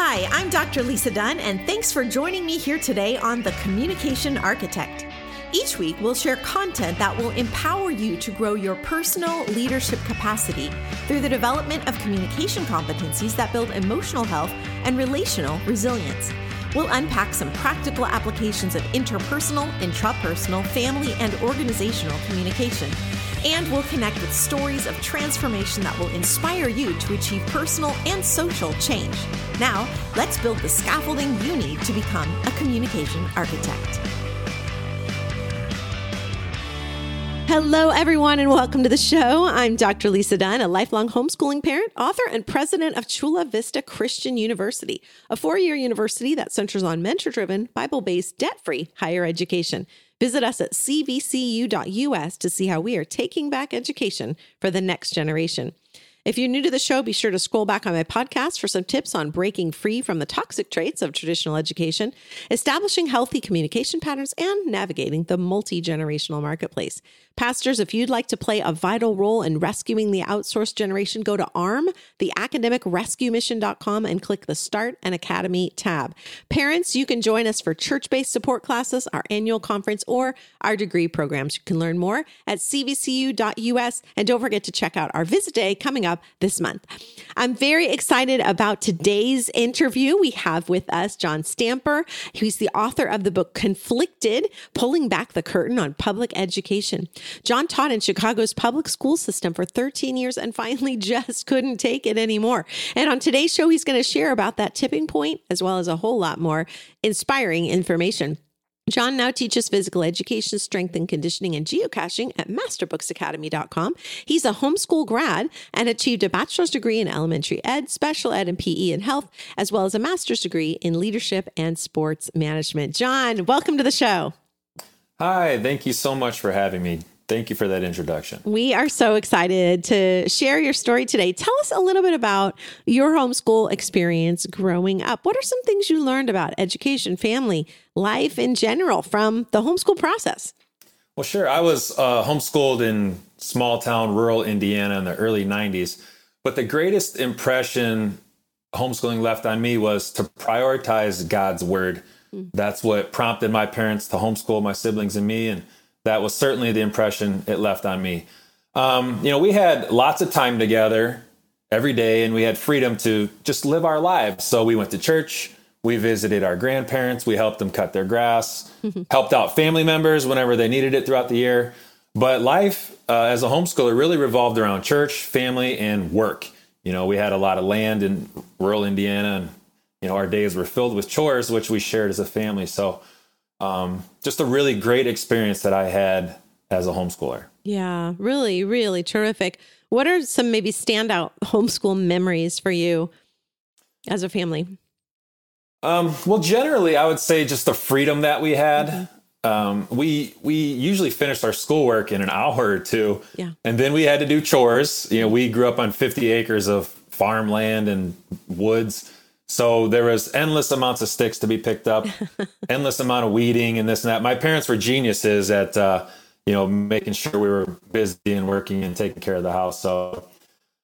Hi, I'm Dr. Lisa Dunne, and thanks for joining me here today on The Communication Architect. Each week, we'll share content that will empower you to grow your personal leadership capacity through the development of communication competencies that build emotional health and relational resilience. We'll unpack some practical applications of interpersonal, intrapersonal, family, and organizational communication. And we'll connect with stories of transformation that will inspire you to achieve personal and social change. Now, let's build the scaffolding you need to become a communication architect. Hello, everyone, and welcome to the show. I'm Dr. Lisa Dunne, a lifelong homeschooling parent, author, and president of Chula Vista Christian University, a four year university that centers on mentor driven, Bible based, debt free higher education. Visit us at cvcu.us to see how we are taking back education for the next generation. If you're new to the show, be sure to scroll back on my podcast for some tips on breaking free from the toxic traits of traditional education, establishing healthy communication patterns, and navigating the multi generational marketplace. Pastors, if you'd like to play a vital role in rescuing the outsourced generation, go to ARM, the academicrescuemission.com, and click the Start an Academy tab. Parents, you can join us for church based support classes, our annual conference, or our degree programs. You can learn more at cvcu.us. And don't forget to check out our visit day coming up this month. I'm very excited about today's interview. We have with us John Stamper. He's the author of the book Conflicted Pulling Back the Curtain on Public Education. John taught in Chicago's public school system for 13 years and finally just couldn't take it anymore. And on today's show, he's going to share about that tipping point as well as a whole lot more inspiring information. John now teaches physical education, strength and conditioning, and geocaching at masterbooksacademy.com. He's a homeschool grad and achieved a bachelor's degree in elementary ed, special ed, and PE and health, as well as a master's degree in leadership and sports management. John, welcome to the show. Hi, thank you so much for having me. Thank you for that introduction. We are so excited to share your story today. Tell us a little bit about your homeschool experience growing up. What are some things you learned about education, family, life in general from the homeschool process? Well, sure. I was uh, homeschooled in small town rural Indiana in the early 90s. But the greatest impression homeschooling left on me was to prioritize God's word that's what prompted my parents to homeschool my siblings and me. And that was certainly the impression it left on me. Um, you know, we had lots of time together every day and we had freedom to just live our lives. So we went to church, we visited our grandparents, we helped them cut their grass, helped out family members whenever they needed it throughout the year. But life uh, as a homeschooler really revolved around church, family, and work. You know, we had a lot of land in rural Indiana and you know, our days were filled with chores, which we shared as a family. So, um, just a really great experience that I had as a homeschooler. Yeah, really, really terrific. What are some maybe standout homeschool memories for you as a family? Um, well, generally, I would say just the freedom that we had. Mm-hmm. Um, we we usually finished our schoolwork in an hour or two, yeah. and then we had to do chores. You know, we grew up on 50 acres of farmland and woods so there was endless amounts of sticks to be picked up, endless amount of weeding and this and that. My parents were geniuses at uh, you know making sure we were busy and working and taking care of the house. So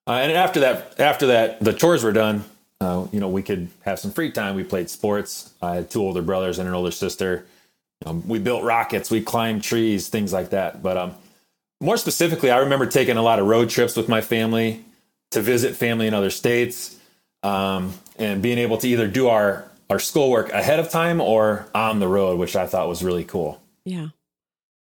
uh, and after that, after that, the chores were done. Uh, you know, we could have some free time. We played sports. I had two older brothers and an older sister. Um, we built rockets. We climbed trees, things like that. But um, more specifically, I remember taking a lot of road trips with my family to visit family in other states um, and being able to either do our our schoolwork ahead of time or on the road, which I thought was really cool. Yeah.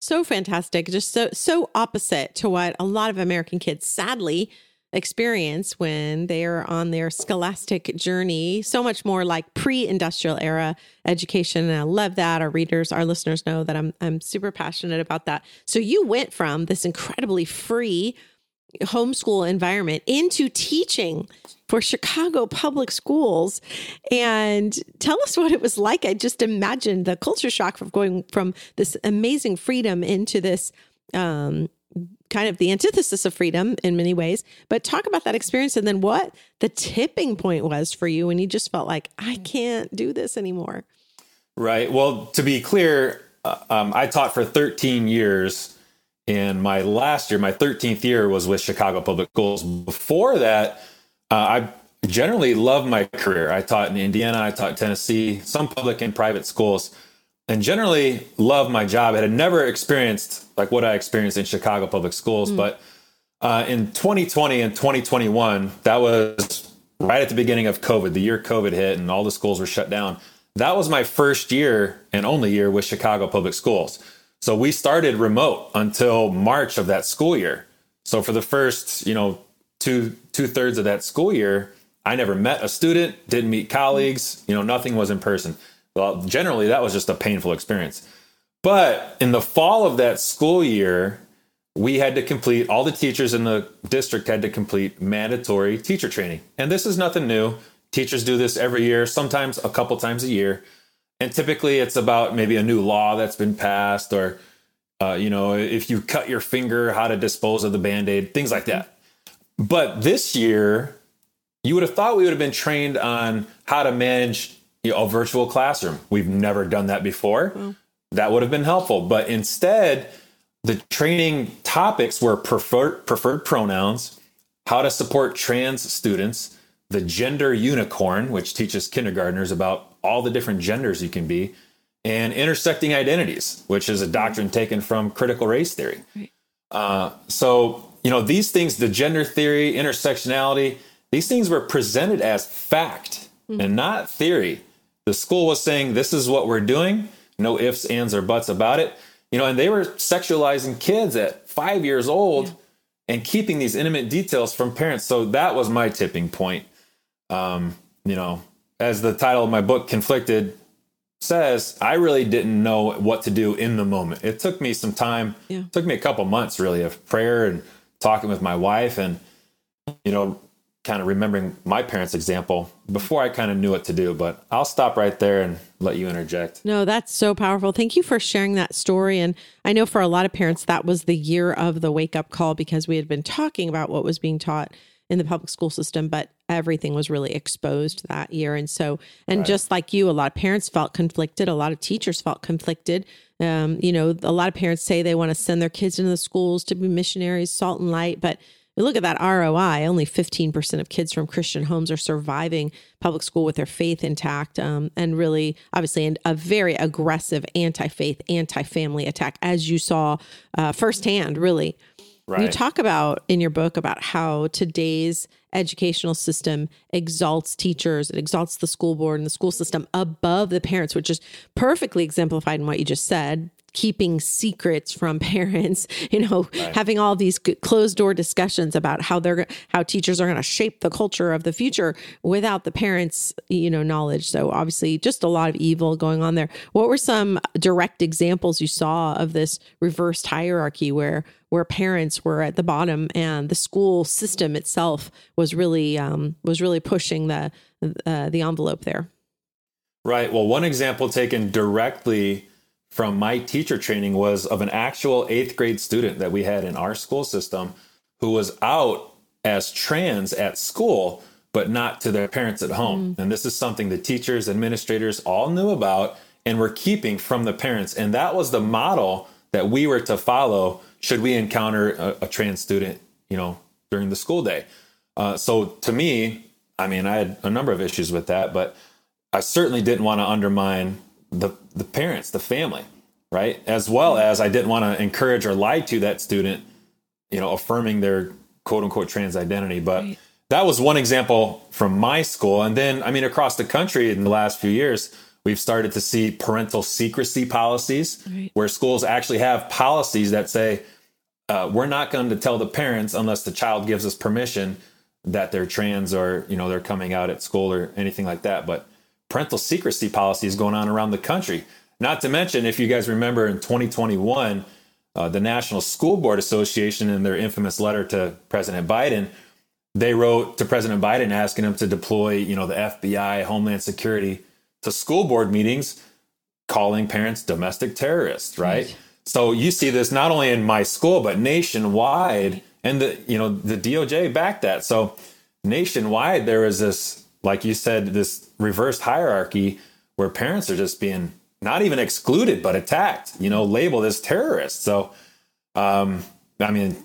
So fantastic. Just so so opposite to what a lot of American kids sadly experience when they are on their scholastic journey. So much more like pre-industrial era education. And I love that. Our readers, our listeners know that I'm I'm super passionate about that. So you went from this incredibly free homeschool environment into teaching for Chicago public schools. And tell us what it was like. I just imagined the culture shock of going from this amazing freedom into this um, kind of the antithesis of freedom in many ways. But talk about that experience and then what the tipping point was for you when you just felt like, I can't do this anymore. Right. Well, to be clear, uh, um, I taught for 13 years and my last year, my 13th year, was with Chicago Public Schools. Before that, uh, I generally loved my career. I taught in Indiana, I taught Tennessee, some public and private schools, and generally loved my job. I had never experienced like what I experienced in Chicago public schools, mm. but uh, in 2020 and 2021, that was right at the beginning of COVID, the year COVID hit and all the schools were shut down. That was my first year and only year with Chicago public schools. So we started remote until March of that school year. So for the first, you know, two two thirds of that school year, I never met a student, didn't meet colleagues, you know, nothing was in person. Well, generally that was just a painful experience. But in the fall of that school year, we had to complete all the teachers in the district had to complete mandatory teacher training. And this is nothing new. Teachers do this every year, sometimes a couple times a year. And typically it's about maybe a new law that's been passed or uh, you know, if you cut your finger, how to dispose of the band-aid, things like that. But this year, you would have thought we would have been trained on how to manage you know, a virtual classroom. We've never done that before. That would have been helpful. But instead, the training topics were preferred, preferred pronouns, how to support trans students, the gender unicorn, which teaches kindergartners about all the different genders you can be, and intersecting identities, which is a doctrine taken from critical race theory. Uh, so, you know, these things, the gender theory, intersectionality, these things were presented as fact mm-hmm. and not theory. The school was saying, this is what we're doing, no ifs, ands, or buts about it. You know, and they were sexualizing kids at five years old yeah. and keeping these intimate details from parents. So that was my tipping point. Um, you know, as the title of my book, Conflicted, says, I really didn't know what to do in the moment. It took me some time, yeah. it took me a couple months really of prayer and talking with my wife and, you know, kind of remembering my parents' example before I kind of knew what to do. But I'll stop right there and let you interject. No, that's so powerful. Thank you for sharing that story. And I know for a lot of parents, that was the year of the wake up call because we had been talking about what was being taught in the public school system, but everything was really exposed that year. And so, and right. just like you, a lot of parents felt conflicted, a lot of teachers felt conflicted. Um, you know, a lot of parents say they want to send their kids into the schools to be missionaries, salt and light, but look at that ROI. Only 15% of kids from Christian homes are surviving public school with their faith intact. Um, and really, obviously, a very aggressive anti faith, anti family attack, as you saw uh, firsthand, really. Right. You talk about in your book about how today's educational system exalts teachers, it exalts the school board and the school system above the parents, which is perfectly exemplified in what you just said keeping secrets from parents you know right. having all these closed door discussions about how they're how teachers are going to shape the culture of the future without the parents you know knowledge. So obviously just a lot of evil going on there. What were some direct examples you saw of this reversed hierarchy where where parents were at the bottom and the school system itself was really um, was really pushing the uh, the envelope there? Right. Well one example taken directly from my teacher training was of an actual eighth grade student that we had in our school system who was out as trans at school, but not to their parents at home. Mm. And this is something the teachers, administrators all knew about and were keeping from the parents. And that was the model that we were to follow should we encounter a, a trans student, you know, during the school day. Uh, so to me, I mean, I had a number of issues with that, but I certainly didn't want to undermine the the parents, the family, right? As well as I didn't want to encourage or lie to that student, you know, affirming their quote unquote trans identity. But right. that was one example from my school. And then, I mean, across the country in the last few years, we've started to see parental secrecy policies right. where schools actually have policies that say, uh, we're not going to tell the parents unless the child gives us permission that they're trans or you know they're coming out at school or anything like that but parental secrecy policies going on around the country. Not to mention, if you guys remember in 2021, uh, the National School Board Association, in their infamous letter to President Biden, they wrote to President Biden asking him to deploy, you know, the FBI, Homeland Security to school board meetings, calling parents domestic terrorists. Right. right. So you see this not only in my school but nationwide, and the you know the DOJ backed that. So nationwide, there is this like you said, this reversed hierarchy where parents are just being not even excluded but attacked, you know, labeled as terrorists. So, um, I mean,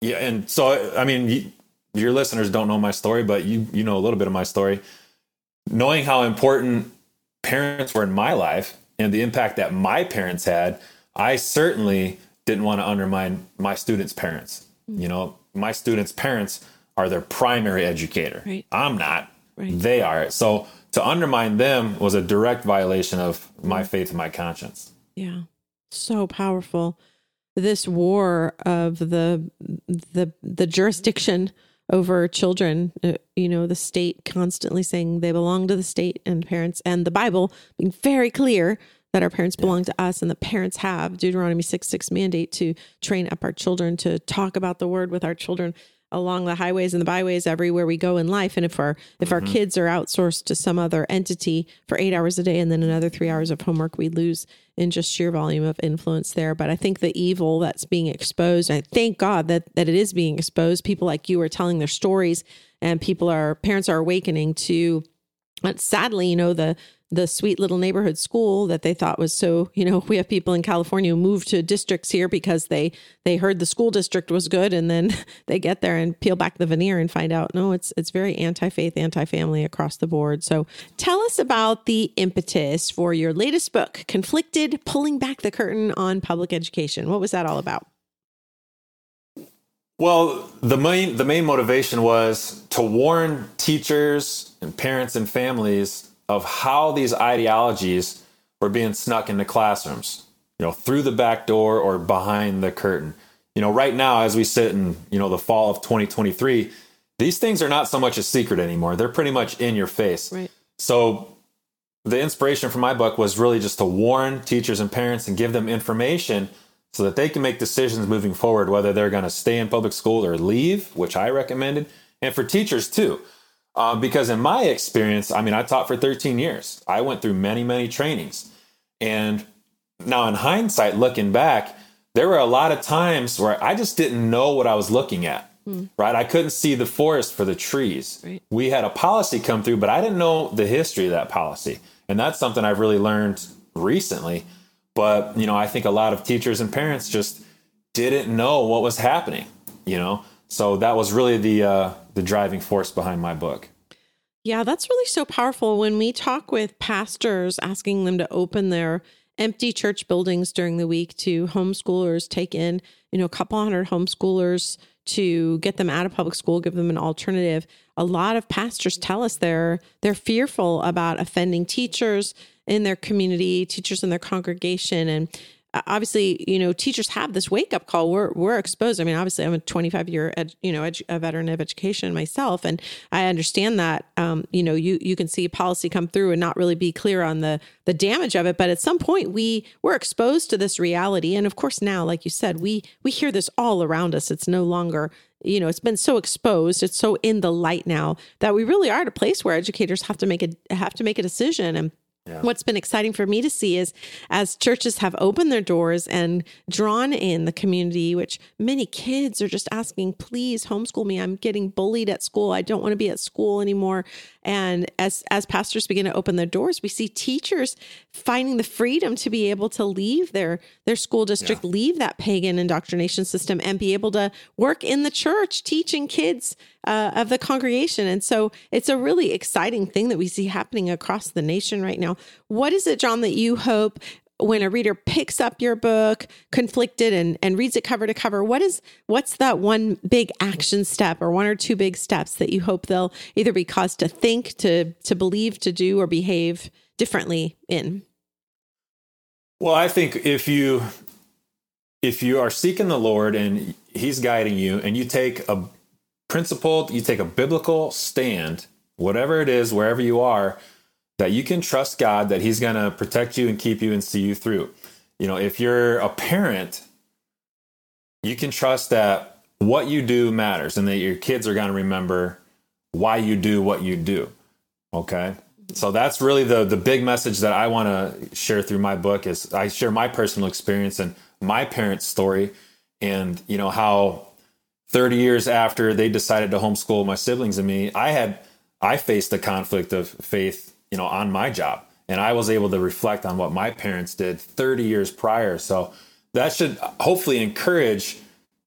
yeah, and so I mean, your listeners don't know my story, but you you know a little bit of my story. Knowing how important parents were in my life and the impact that my parents had, I certainly didn't want to undermine my students' parents. You know, my students' parents are their primary educator. Right. I'm not. Right. They are. So to undermine them was a direct violation of my faith and my conscience. Yeah. So powerful. This war of the the the jurisdiction over children, uh, you know, the state constantly saying they belong to the state and parents and the Bible being very clear that our parents belong to us and the parents have Deuteronomy 6 6 mandate to train up our children to talk about the word with our children along the highways and the byways everywhere we go in life. And if our if our mm-hmm. kids are outsourced to some other entity for 8 hours a day and then another 3 hours of homework we lose in just sheer volume of influence there. But i think the evil that's being exposed i thank god that that it is being exposed. People like you are telling their stories and people are parents are awakening to sadly, you know, the the sweet little neighborhood school that they thought was so, you know, we have people in California who move to districts here because they they heard the school district was good and then they get there and peel back the veneer and find out no, it's it's very anti-faith, anti-family across the board. So, tell us about the impetus for your latest book, Conflicted: Pulling Back the Curtain on Public Education. What was that all about? Well, the main the main motivation was to warn teachers and parents and families of how these ideologies were being snuck into classrooms, you know, through the back door or behind the curtain. You know, right now as we sit in, you know, the fall of 2023, these things are not so much a secret anymore. They're pretty much in your face. Right. So the inspiration for my book was really just to warn teachers and parents and give them information so that they can make decisions moving forward whether they're going to stay in public school or leave, which I recommended, and for teachers too. Um, because in my experience, I mean, I taught for 13 years. I went through many, many trainings. And now, in hindsight, looking back, there were a lot of times where I just didn't know what I was looking at, right? I couldn't see the forest for the trees. Right. We had a policy come through, but I didn't know the history of that policy. And that's something I've really learned recently. But, you know, I think a lot of teachers and parents just didn't know what was happening, you know? So that was really the uh, the driving force behind my book. Yeah, that's really so powerful. When we talk with pastors asking them to open their empty church buildings during the week to homeschoolers, take in, you know, a couple hundred homeschoolers to get them out of public school, give them an alternative. A lot of pastors tell us they're they're fearful about offending teachers in their community, teachers in their congregation and obviously, you know, teachers have this wake up call. We're we're exposed. I mean, obviously, I'm a 25 year, ed, you know, edu- a veteran of education myself, and I understand that. Um, you know, you you can see policy come through and not really be clear on the the damage of it, but at some point, we we're exposed to this reality, and of course, now, like you said, we we hear this all around us. It's no longer you know it's been so exposed it's so in the light now that we really are at a place where educators have to make a have to make a decision and Yeah. What's been exciting for me to see is as churches have opened their doors and drawn in the community, which many kids are just asking, please homeschool me. I'm getting bullied at school. I don't want to be at school anymore. And as as pastors begin to open their doors, we see teachers finding the freedom to be able to leave their their school district, leave that pagan indoctrination system, and be able to work in the church, teaching kids uh, of the congregation. And so it's a really exciting thing that we see happening across the nation right now. What is it, John, that you hope when a reader picks up your book, conflicted, and, and reads it cover to cover? What is what's that one big action step or one or two big steps that you hope they'll either be caused to think, to to believe, to do, or behave differently in? Well, I think if you if you are seeking the Lord and He's guiding you, and you take a principled, you take a biblical stand, whatever it is, wherever you are, that you can trust God that He's going to protect you and keep you and see you through. You know, if you're a parent, you can trust that what you do matters and that your kids are going to remember why you do what you do. Okay? So that's really the the big message that I want to share through my book is I share my personal experience and my parents' story and you know how 30 years after they decided to homeschool my siblings and me, I had I faced the conflict of faith, you know, on my job. And I was able to reflect on what my parents did 30 years prior. So that should hopefully encourage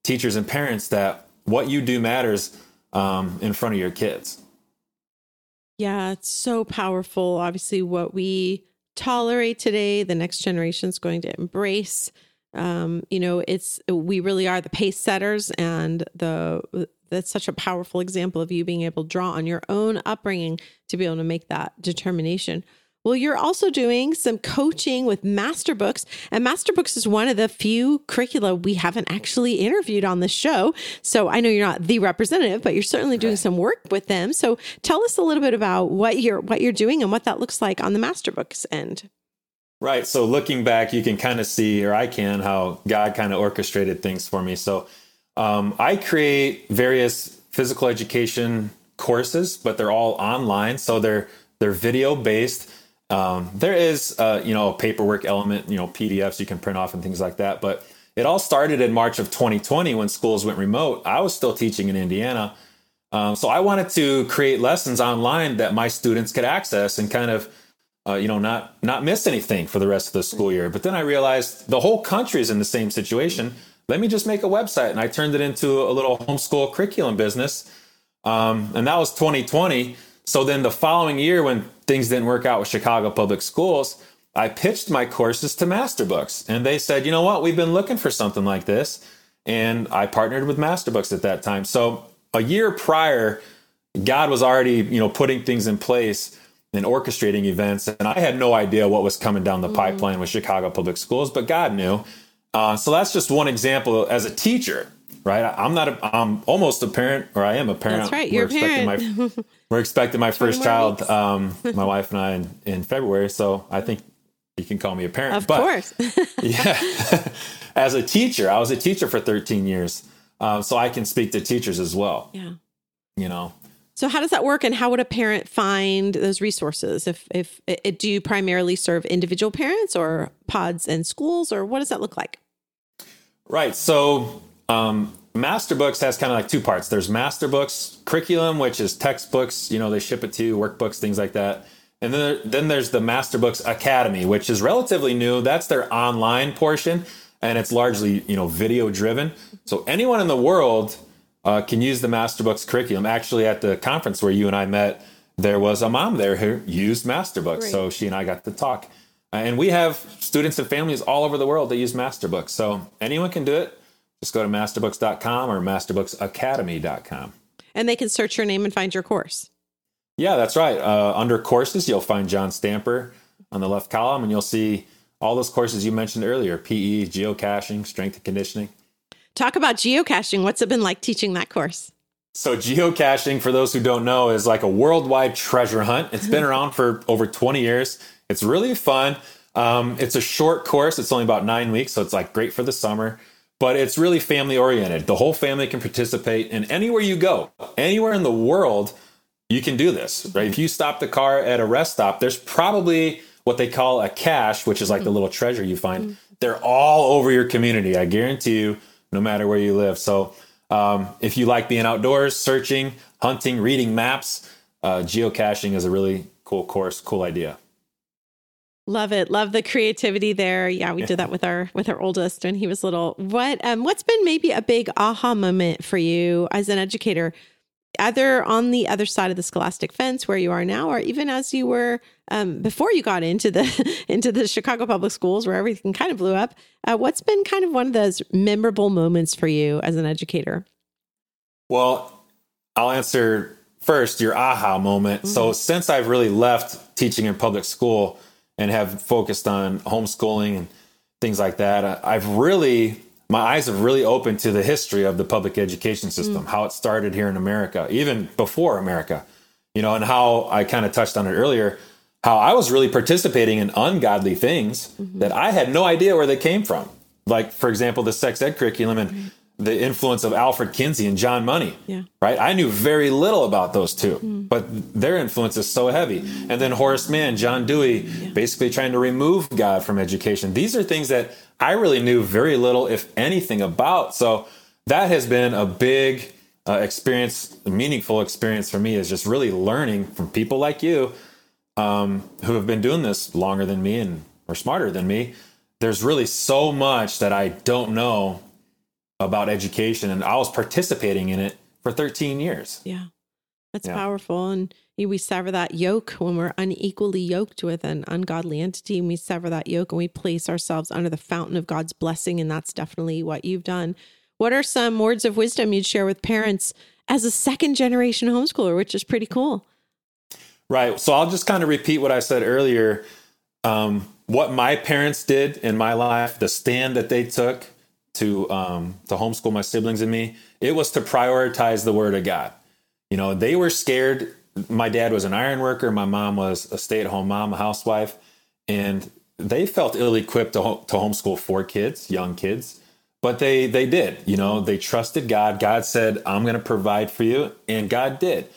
teachers and parents that what you do matters um, in front of your kids. Yeah, it's so powerful. Obviously, what we tolerate today, the next generation is going to embrace. Um, you know, it's we really are the pace setters, and the that's such a powerful example of you being able to draw on your own upbringing to be able to make that determination. Well, you're also doing some coaching with Masterbooks, and Masterbooks is one of the few curricula we haven't actually interviewed on the show. So I know you're not the representative, but you're certainly doing some work with them. So tell us a little bit about what you're what you're doing and what that looks like on the Masterbooks end. Right. So looking back, you can kind of see, or I can, how God kind of orchestrated things for me. So um, I create various physical education courses, but they're all online, so they're they're video based. Um, there is, uh, you know, a paperwork element, you know, PDFs you can print off and things like that. But it all started in March of 2020 when schools went remote. I was still teaching in Indiana. Um, so I wanted to create lessons online that my students could access and kind of, uh, you know, not not miss anything for the rest of the school year. But then I realized the whole country is in the same situation. Let me just make a website, and I turned it into a little homeschool curriculum business. Um, and that was 2020. So then the following year, when things didn't work out with Chicago Public Schools, I pitched my courses to Masterbooks. And they said, you know what, we've been looking for something like this. And I partnered with Masterbooks at that time. So a year prior, God was already, you know, putting things in place and orchestrating events. And I had no idea what was coming down the mm-hmm. pipeline with Chicago Public Schools, but God knew. Uh, so that's just one example as a teacher right? I'm not. A, I'm almost a parent, or I am a parent. That's right. You're we're a parent. My, we're expecting my first child, um, my wife and I, in, in, February. So I think you can call me a parent. Of but, course. yeah. As a teacher, I was a teacher for 13 years, um, so I can speak to teachers as well. Yeah. You know. So how does that work, and how would a parent find those resources? If if it, do you primarily serve individual parents, or pods and schools, or what does that look like? Right. So um, Masterbooks has kind of like two parts. There's Masterbooks curriculum, which is textbooks. You know, they ship it to you, workbooks, things like that. And then then there's the Masterbooks Academy, which is relatively new. That's their online portion, and it's largely you know video driven. So anyone in the world uh, can use the Masterbooks curriculum. Actually, at the conference where you and I met, there was a mom there who used Masterbooks, so she and I got to talk. And we have students and families all over the world that use Masterbooks. So anyone can do it. Just go to masterbooks.com or masterbookacademy.com. And they can search your name and find your course. Yeah, that's right. Uh, under courses, you'll find John Stamper on the left column, and you'll see all those courses you mentioned earlier PE, geocaching, strength and conditioning. Talk about geocaching. What's it been like teaching that course? So, geocaching, for those who don't know, is like a worldwide treasure hunt. It's been around for over 20 years. It's really fun. Um, it's a short course, it's only about nine weeks, so it's like great for the summer but it's really family oriented. The whole family can participate, and anywhere you go, anywhere in the world, you can do this, right? If you stop the car at a rest stop, there's probably what they call a cache, which is like the little treasure you find. They're all over your community. I guarantee you, no matter where you live. So, um, if you like being outdoors, searching, hunting, reading maps, uh, geocaching is a really cool course, cool idea. Love it. Love the creativity there. Yeah, we did that with our with our oldest when he was little. What um what's been maybe a big aha moment for you as an educator, either on the other side of the scholastic fence where you are now, or even as you were um, before you got into the into the Chicago public schools where everything kind of blew up. Uh, what's been kind of one of those memorable moments for you as an educator? Well, I'll answer first your aha moment. Mm-hmm. So since I've really left teaching in public school and have focused on homeschooling and things like that, I've really my eyes have really opened to the history of the public education system, mm. how it started here in America, even before America, you know, and how I kind of touched on it earlier, how I was really participating in ungodly things mm-hmm. that I had no idea where they came from. Like, for example, the sex ed curriculum and mm-hmm the influence of Alfred Kinsey and John Money. Yeah. Right? I knew very little about those two, mm. but their influence is so heavy. And then Horace Mann, John Dewey, yeah. basically trying to remove God from education. These are things that I really knew very little, if anything, about. So that has been a big uh, experience, a meaningful experience for me, is just really learning from people like you um, who have been doing this longer than me and are smarter than me. There's really so much that I don't know about education and I was participating in it for 13 years. Yeah. That's Yeah. powerful. And we sever that yoke when we're unequally yoked with an ungodly entity. And we sever that yoke and we place ourselves under the fountain of God's blessing. And that's definitely what you've done. What are some words of wisdom you'd share with parents as a second generation homeschooler, which is pretty cool? Right. So I'll just kind of repeat what I said earlier. Um, what my parents did in my life, the stand that they took to um, to homeschool my siblings and me, it was to prioritize the Word of God. You know, they were scared. My dad was an iron worker. My mom was a stay at home mom, a housewife, and they felt ill equipped to, to homeschool four kids, young kids. But they they did. You know, they trusted God. God said, "I'm going to provide for you," and God did.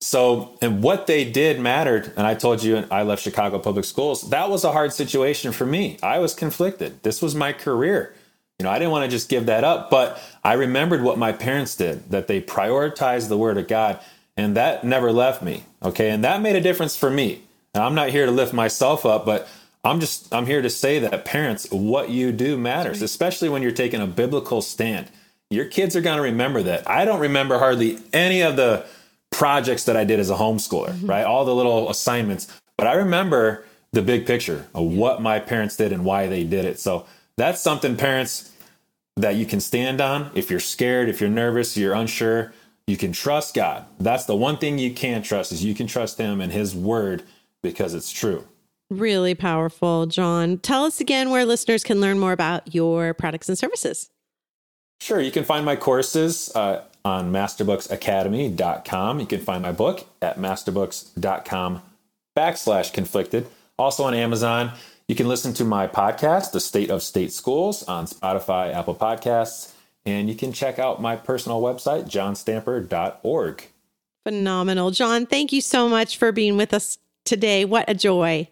So, and what they did mattered. And I told you I left Chicago Public Schools. That was a hard situation for me. I was conflicted. This was my career. You know, I didn't want to just give that up, but I remembered what my parents did, that they prioritized the word of God, and that never left me. Okay. And that made a difference for me. And I'm not here to lift myself up, but I'm just I'm here to say that parents, what you do matters, especially when you're taking a biblical stand. Your kids are going to remember that. I don't remember hardly any of the projects that I did as a homeschooler, mm-hmm. right? All the little assignments, but I remember the big picture of what my parents did and why they did it. So that's something parents that you can stand on. If you're scared, if you're nervous, you're unsure, you can trust God. That's the one thing you can trust is you can trust him and his word because it's true. Really powerful, John. Tell us again where listeners can learn more about your products and services. Sure, you can find my courses uh, on masterbooksacademy.com. You can find my book at masterbooks.com backslash conflicted. Also on Amazon, you can listen to my podcast, The State of State Schools, on Spotify, Apple Podcasts, and you can check out my personal website, johnstamper.org. Phenomenal. John, thank you so much for being with us today. What a joy.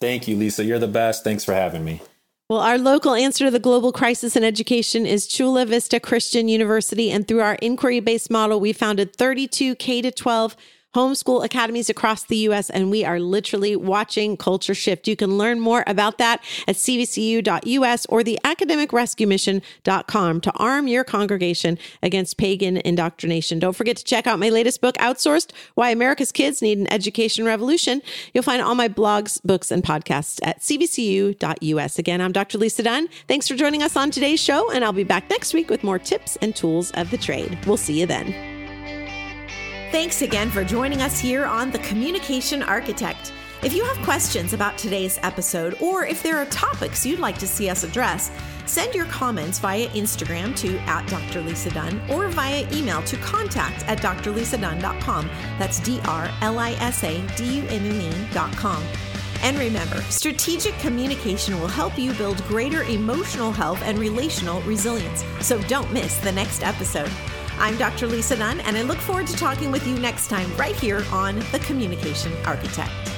Thank you, Lisa. You're the best. Thanks for having me. Well, our local answer to the global crisis in education is Chula Vista Christian University. And through our inquiry based model, we founded 32 K 12 homeschool academies across the U.S., and we are literally watching culture shift. You can learn more about that at cvcu.us or the academicrescuemission.com to arm your congregation against pagan indoctrination. Don't forget to check out my latest book, Outsourced Why America's Kids Need an Education Revolution. You'll find all my blogs, books, and podcasts at cvcu.us. Again, I'm Dr. Lisa Dunne. Thanks for joining us on today's show, and I'll be back next week with more tips and tools of the trade. We'll see you then. Thanks again for joining us here on The Communication Architect. If you have questions about today's episode, or if there are topics you'd like to see us address, send your comments via Instagram to at Dr. Lisa Dunne or via email to contact at drlisadunne.com. That's D R L I S A D U N N E.com. And remember, strategic communication will help you build greater emotional health and relational resilience. So don't miss the next episode. I'm Dr. Lisa Dunne, and I look forward to talking with you next time right here on The Communication Architect.